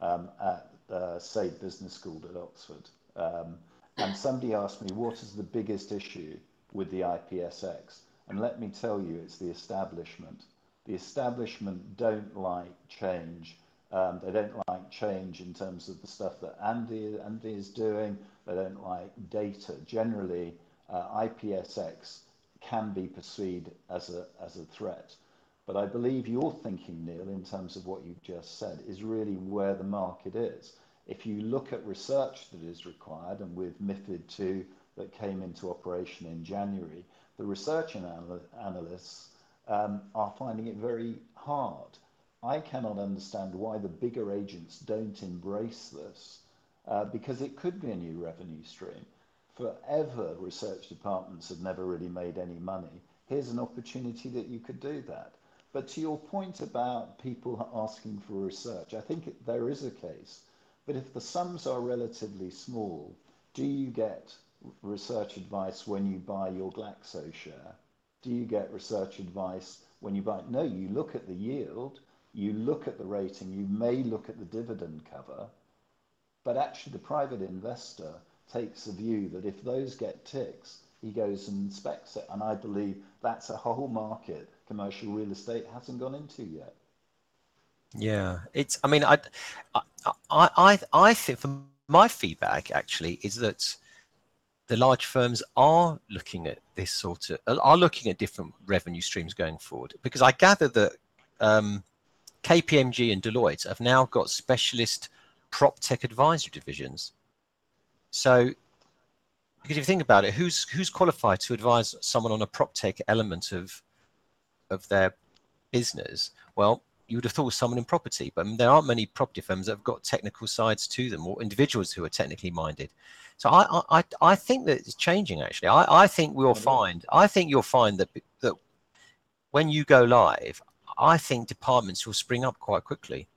um, at uh, Said Business School at Oxford, um, and somebody asked me, "What is the biggest issue with the IPSX?" And let me tell you, it's the establishment. The establishment don't like change. Um, they don't like change in terms of the stuff that Andy, Andy is doing. They don't like data. Generally, uh, IPSX can be perceived as a, as a threat. But I believe your thinking, Neil, in terms of what you've just said, is really where the market is. If you look at research that is required, and with MIFID II that came into operation in January, the research anal analysts um, are finding it very hard. I cannot understand why the bigger agents don't embrace this uh, because it could be a new revenue stream. Forever, research departments have never really made any money. Here's an opportunity that you could do that. But to your point about people asking for research, I think there is a case. But if the sums are relatively small, do you get research advice when you buy your Glaxo share? Do you get research advice when you buy? No, you look at the yield, you look at the rating, you may look at the dividend cover, but actually the private investor takes the view that if those get ticks, he goes and inspects it. And I believe that's a whole market commercial real estate hasn't gone into yet. Yeah, it's. I mean, I, I, I, I think for my feedback actually is that the large firms are looking at this sort of are looking at different revenue streams going forward because I gather that um, KPMG and Deloitte have now got specialist prop tech advisory divisions. So because if you think about it, who's who's qualified to advise someone on a prop tech element of of their business? Well, you would have thought someone in property, but there aren't many property firms that have got technical sides to them or individuals who are technically minded. So I I, I think that it's changing actually. I, I think we'll find I think you'll find that that when you go live, I think departments will spring up quite quickly.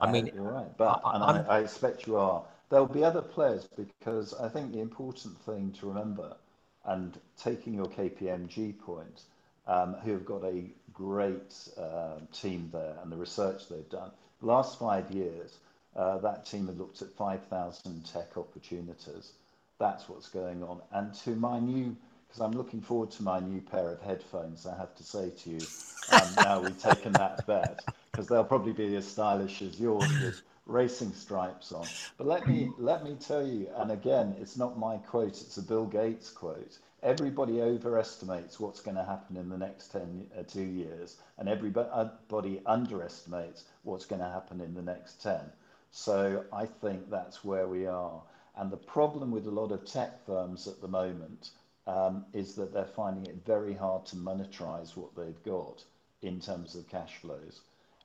I mean, you're right, but I, and I, I expect you are there'll be other players because I think the important thing to remember, and taking your KPMG point, um, who have got a great uh, team there and the research they've done. The last five years, uh, that team had looked at 5,000 tech opportunities. That's what's going on. And to my new, because I'm looking forward to my new pair of headphones, I have to say to you, um, now we've taken that bet, because they'll probably be as stylish as yours with racing stripes on. But let me let me tell you, and again, it's not my quote; it's a Bill Gates quote. everybody overestimates what's going to happen in the next 10, uh, two years, and everybody underestimates what's going to happen in the next 10. So I think that's where we are. And the problem with a lot of tech firms at the moment um, is that they're finding it very hard to monetize what they've got in terms of cash flows.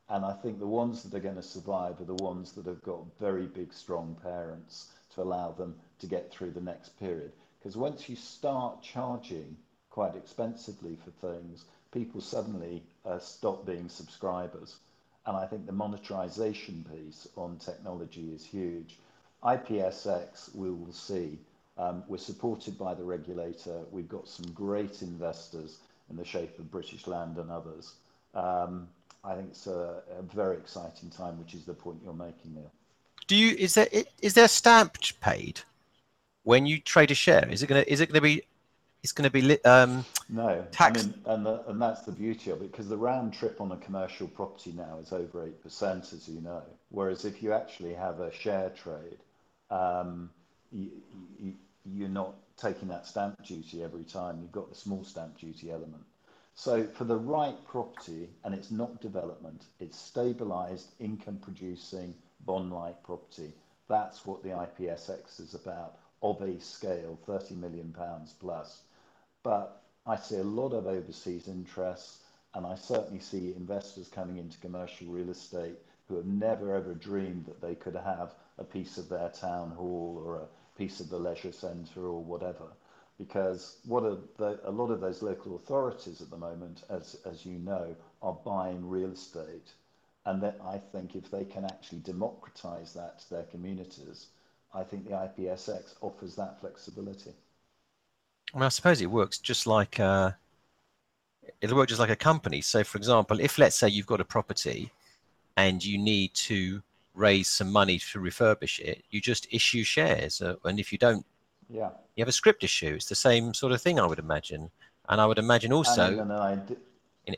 And I think the ones that are going to survive are the ones that have got very big, strong parents to allow them to get through the next period. Because once you start charging quite expensively for things, people suddenly uh, stop being subscribers. And I think the monetization piece on technology is huge. IPSX, we will see. Um, we're supported by the regulator. We've got some great investors in the shape of British Land and others. Um, I think it's a, a, very exciting time, which is the point you're making, Neil. Do you is there is there stamp paid when you trade a share? Is it gonna is it gonna be it's going to be um, no tax. I mean, and the, and that's the beauty of it because the round trip on a commercial property now is over eight percent, as you know. Whereas if you actually have a share trade, um, you, you, you're not taking that stamp duty every time. You've got the small stamp duty element. So for the right property, and it's not development, it's stabilized income producing bond-like property. That's what the IPSX is about of a scale, 30 million pounds plus. But I see a lot of overseas interests, and I certainly see investors coming into commercial real estate who have never ever dreamed that they could have a piece of their town hall or a piece of the leisure centre or whatever. Because what are the, a lot of those local authorities at the moment, as, as you know, are buying real estate. And that I think if they can actually democratise that to their communities, I think the IPSX offers that flexibility. Well, I suppose it works just like uh, it'll work just like a company. So, for example, if let's say you've got a property and you need to raise some money to refurbish it, you just issue shares, uh, and if you don't, yeah, you have a scrip issue. It's the same sort of thing, I would imagine. And I would imagine also. And in an, ide- in,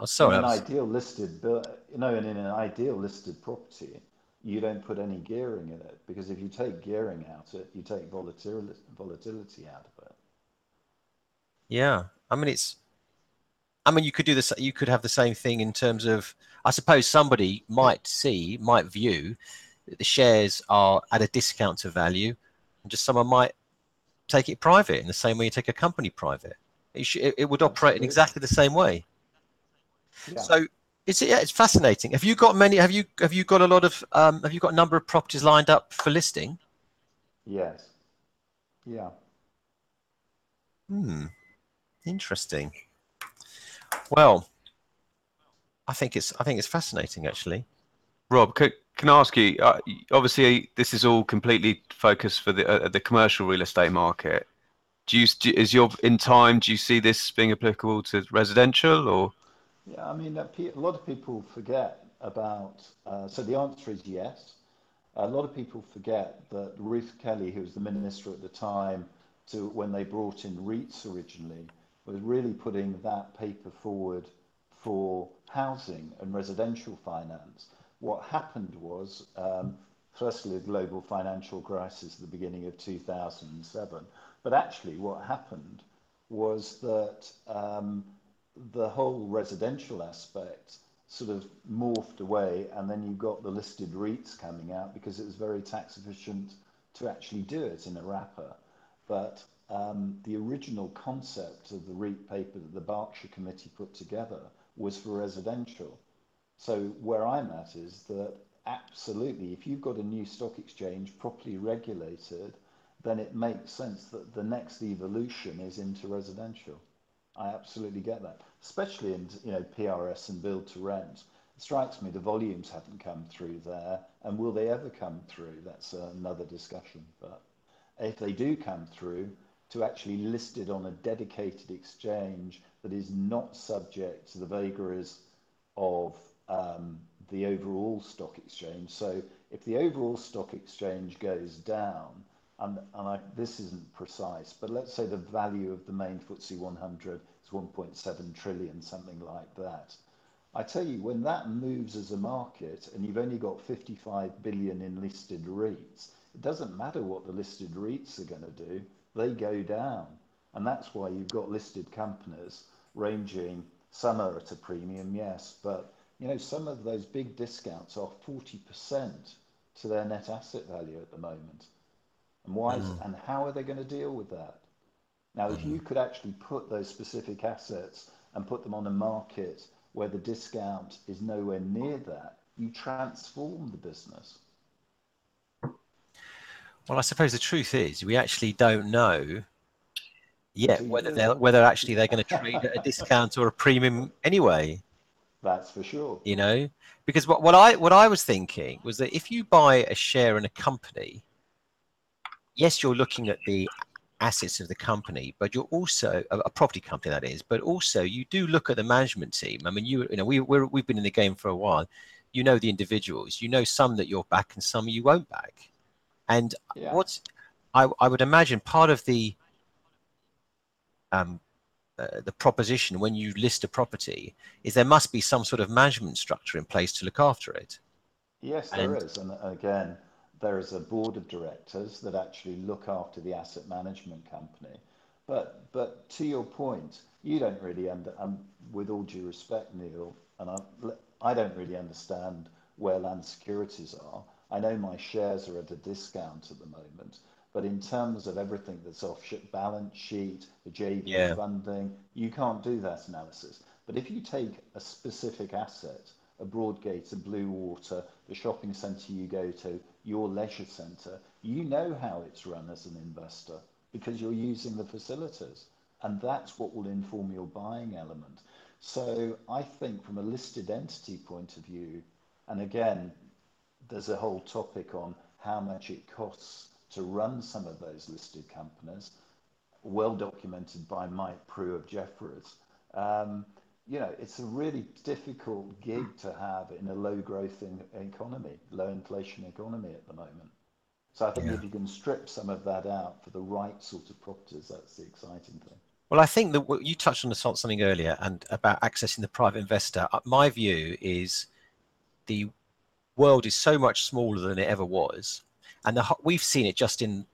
oh, sorry, in an ideal listed, you know, and in an ideal listed property, you don't put any gearing in it because if you take gearing out it, you take volatility volatility out of it. Yeah, I mean it's. I mean, you could do this. You could have the same thing in terms of. I suppose somebody might see, might view, that the shares are at a discount to value, and just someone might take it private in the same way you take a company private. It, should, it, it would operate in exactly the same way. Yeah. So it's yeah, it's fascinating. Have you got many? Have you have you got a lot of? Um, have you got a number of properties lined up for listing? Yes. Yeah. Hmm. Interesting. Well, I think it's I think it's fascinating actually. Rob, can, can I ask you? Uh, obviously, this is all completely focused for the uh, the commercial real estate market. Do you is your in time? Do you see this being applicable to residential or? Yeah, I mean, a lot of people forget about. Uh, so the answer is yes. A lot of people forget that Ruth Kelly, who was the minister at the time, to when they brought in REITs originally, was really putting that paper forward for housing and residential finance. What happened was, um, firstly, the global financial crisis at the beginning of 2007, but actually what happened was that um, the whole residential aspect sort of morphed away and then you got the listed REITs coming out because it was very tax efficient to actually do it in a wrapper. But um, the original concept of the REIT paper that the Berkshire Committee put together was for residential. So where I'm at is that absolutely, if you've got a new stock exchange properly regulated, then it makes sense that the next evolution is into residential. I absolutely get that, especially in you know PRS and build to rent. It strikes me the volumes haven't come through there, and will they ever come through? That's another discussion. But if they do come through, to actually list it on a dedicated exchange that is not subject to the vagaries of um, the overall stock exchange. So if the overall stock exchange goes down, and, and I, this isn't precise, but let's say the value of the main FTSE 100 is 1.7 trillion, something like that. I tell you, when that moves as a market and you've only got 55 billion in listed REITs, it doesn't matter what the listed REITs are going to do they go down. And that's why you've got listed companies ranging, some are at a premium, yes, but you know, some of those big discounts are 40% to their net asset value at the moment. And why is, mm. and how are they going to deal with that? Now, if you mm-hmm. could actually put those specific assets and put them on a market where the discount is nowhere near that, you transform the business. Well, I suppose the truth is we actually don't know yet whether they're whether actually they're going to trade at a discount or a premium anyway. That's for sure. You know, because what, what I what I was thinking was that if you buy a share in a company, yes, you're looking at the assets of the company, but you're also a, a property company that is, but also you do look at the management team. I mean, you you know we we're, we've been in the game for a while. You know the individuals. You know some that you're back and some you won't back. And Yeah. what's I, I would imagine part of the um, uh, the proposition when you list a property is there must be some sort of management structure in place to look after it. Yes, there And- is. And again, there is a board of directors that actually look after the asset management company. But but to your point, you don't really under, um, with all due respect, Neil, and I, I don't really understand where land securities are. I know my shares are at a discount at the moment, but in terms of everything that's off balance sheet, the JV Yeah. funding, you can't do that analysis. But if you take a specific asset, a Broadgate, a Bluewater, the shopping centre you go to, your leisure centre, you know how it's run as an investor because you're using the facilities. And that's what will inform your buying element. So I think from a listed entity point of view, and again, there's a whole topic on how much it costs to run some of those listed companies, well documented by Mike Prew of Jefferies. Um, you know, it's a really difficult gig to have in a low growth in, economy, low inflation economy at the moment. So I think Yeah. if you can strip some of that out for the right sort of properties, that's the exciting thing. Well, I think that what you touched on something earlier and about accessing the private investor. Uh, My view is the world is so much smaller than it ever was, and the, we've seen it just in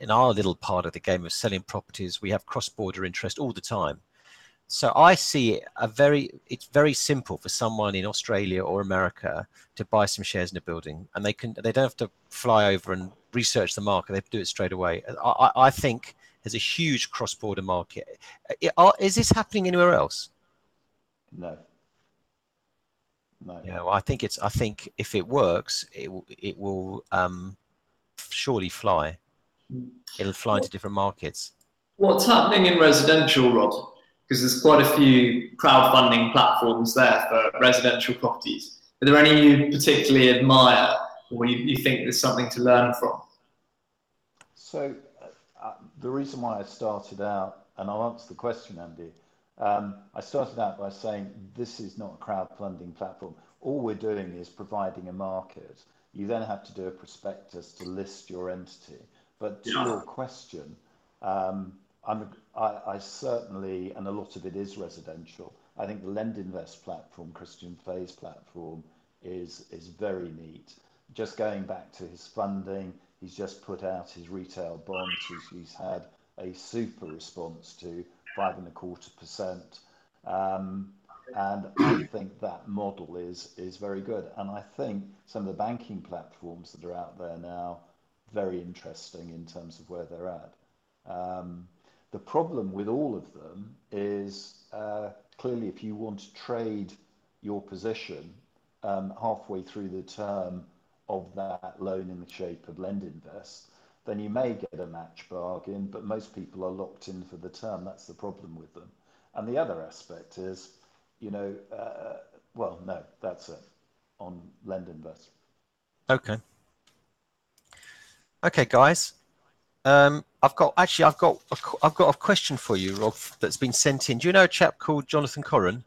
in our little part of the game of selling properties. We have cross-border interest all the time. So I see a very it's very simple for someone in Australia or America to buy some shares in a building, and they can they don't have to fly over and research the market. They do it straight away. I, I, I think there's a huge cross-border market. Is this happening anywhere else? No. No. Yeah, well, I think it's. I think if it works, it will. It will um, surely fly. It'll fly into different markets. What's happening in residential, Rob? Because there's quite a few crowdfunding platforms there for residential properties. Are there any you particularly admire or you, you think there's something to learn from? So uh, uh, the reason why I started out, and I'll answer the question, Andy. Um, I started out by saying this is not a crowdfunding platform. All we're doing is providing a market. You then have to do a prospectus to list your entity. But to Yeah. your question, um, I'm, I, I certainly, and a lot of it is residential. I think the LendInvest platform, Christian Faes's platform, is is very neat. Just going back to his funding, he's just put out his retail bonds. He's, he's had a super response to five and a quarter percent. Um, and I think that model is is very good. And I think some of the banking platforms that are out there now very interesting in terms of where they're at. Um, the problem with all of them is uh, clearly if you want to trade your position um, halfway through the term of that loan in the shape of LendInvest, then you may get a match bargain, but most people are locked in for the term. That's the problem with them. And the other aspect is, you know, uh, well, no, that's it on LendInvest. Okay. Okay, guys. Um, I've got actually I've got a, I've got a question for you, Rob, that's been sent in. Do you know a chap called Jonathan Corran?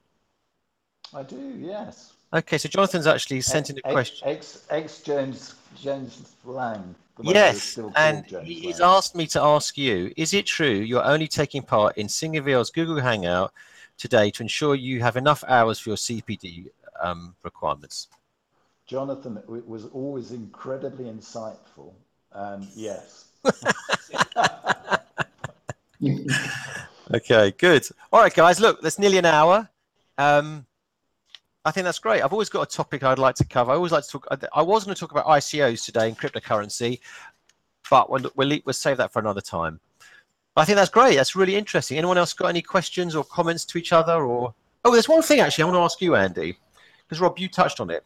I do, yes. Okay, so Jonathan's actually sent in a Ex- question. Ex, ex James James Lang. The one who's Yes, and James he's Lang. asked me to ask you: Is it true you're only taking part in SingerVL's Google Hangout today to ensure you have enough hours for your CPD um, requirements? Jonathan w- was always incredibly insightful, and yes, Okay, good. All right, guys. Look, that's nearly an hour. Um, I think that's great. I've always got a topic I'd like to cover. I always like to talk. I was going to talk about ICOs today and cryptocurrency, but we'll, we'll, we'll save that for another time. I think that's great. That's really interesting. Anyone else got any questions or comments to each other? Or oh, there's one thing actually I want to ask you, Andy, because Rob, you touched on it.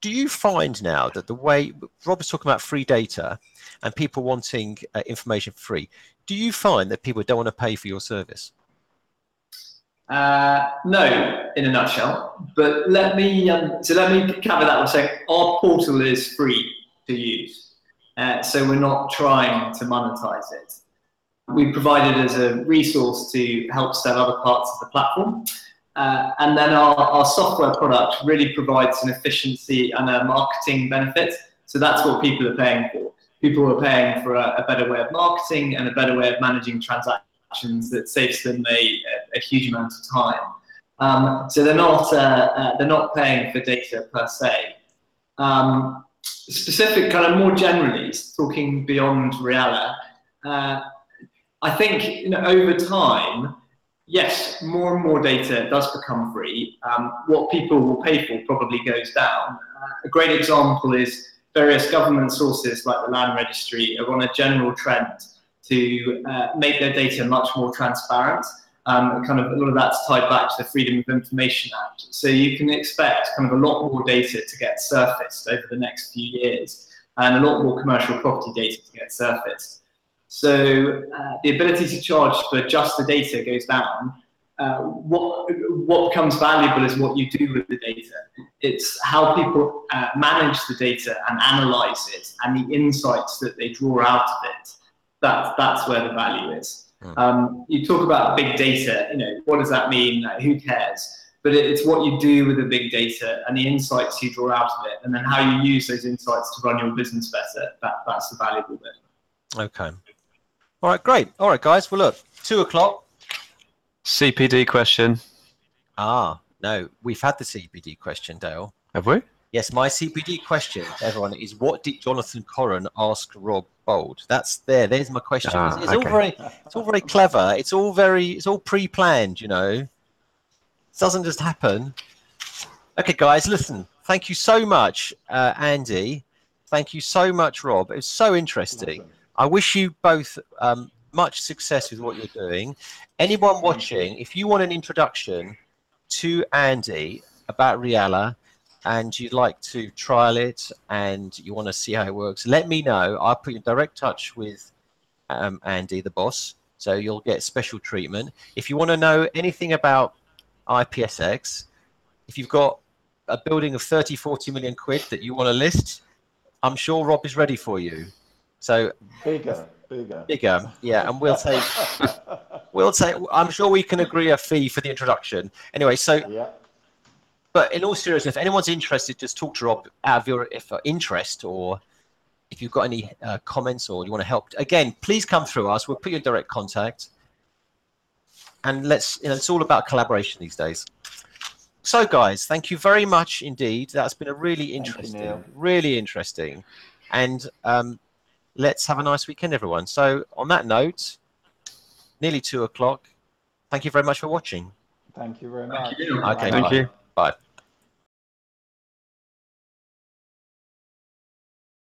Do you find now that the way Rob was talking about free data and people wanting uh, information free, do you find that people don't want to pay for your service? Uh, no, in a nutshell. But let me um, so let me cover that one saying our portal is free to use, uh, so we're not trying to monetize it. We provide it as a resource to help sell other parts of the platform. Uh, and then our, our software product really provides an efficiency and a marketing benefit. So that's what people are paying for. People are paying for a, a better way of marketing and a better way of managing transactions that saves them a, a huge amount of time. Um, so they're not uh, uh, they're not paying for data per se. Um, specific, kind of more generally, talking beyond Realla, uh, I think you know, over time, yes, more and more data does become free. Um, what people will pay for probably goes down. Uh, a great example is various government sources like the Land Registry are on a general trend to uh, make their data much more transparent. Um, kind of a lot of that's tied back to the Freedom of Information Act. So you can expect kind of a lot more data to get surfaced over the next few years and a lot more commercial property data to get surfaced. So uh, the ability to charge for just the data goes down. Uh, what what becomes valuable is what you do with the data. It's how people uh, manage the data and analyze it, and the insights that they draw out of it that's that's where the value is. Hmm. Um, you talk about big data. You know, what does that mean? Like, who cares? But it, it's what you do with the big data and the insights you draw out of it, and then how you use those insights to run your business better. That that's the valuable bit. Okay. All right, great. All right, guys. Well, look, two o'clock. CPD question. Ah, no, we've had the CPD question, Dale. Have we? Yes, my CPD question, everyone, is what did Jonathan Corren ask Rob Bould? That's there. There's my question. Ah, it's, it's okay. all very, it's all very clever. It's all very, it's all pre-planned. You know, it doesn't just happen. Okay, guys, listen. Thank you so much, uh, Andy. Thank you so much, Rob. It was so interesting. I wish you both um, much success with what you're doing. Anyone watching, if you want an introduction to Andy about Realla and you'd like to trial it and you want to see how it works, let me know. I'll put you in direct touch with um, Andy, the boss. So you'll get special treatment. If you want to know anything about IPSX, if you've got a building of 30, 40 million quid that you want to list, I'm sure Rob is ready for you. So bigger, bigger, bigger, yeah. And we'll take, we'll take. I'm sure we can agree a fee for the introduction. Anyway, so yeah. But in all seriousness, if anyone's interested, just talk to Rob out of your if, uh, interest or if you've got any uh, comments or you want to help. Again, please come through us. We'll put you in direct contact. And let's, you know, it's all about collaboration these days. So, guys, thank you very much indeed. That's been a really interesting, you, really interesting. And um, let's have a nice weekend, everyone. So, on that note, nearly two o'clock. Thank you very much for watching. Thank you very much. Thank you. Okay, thank bye. you. Bye.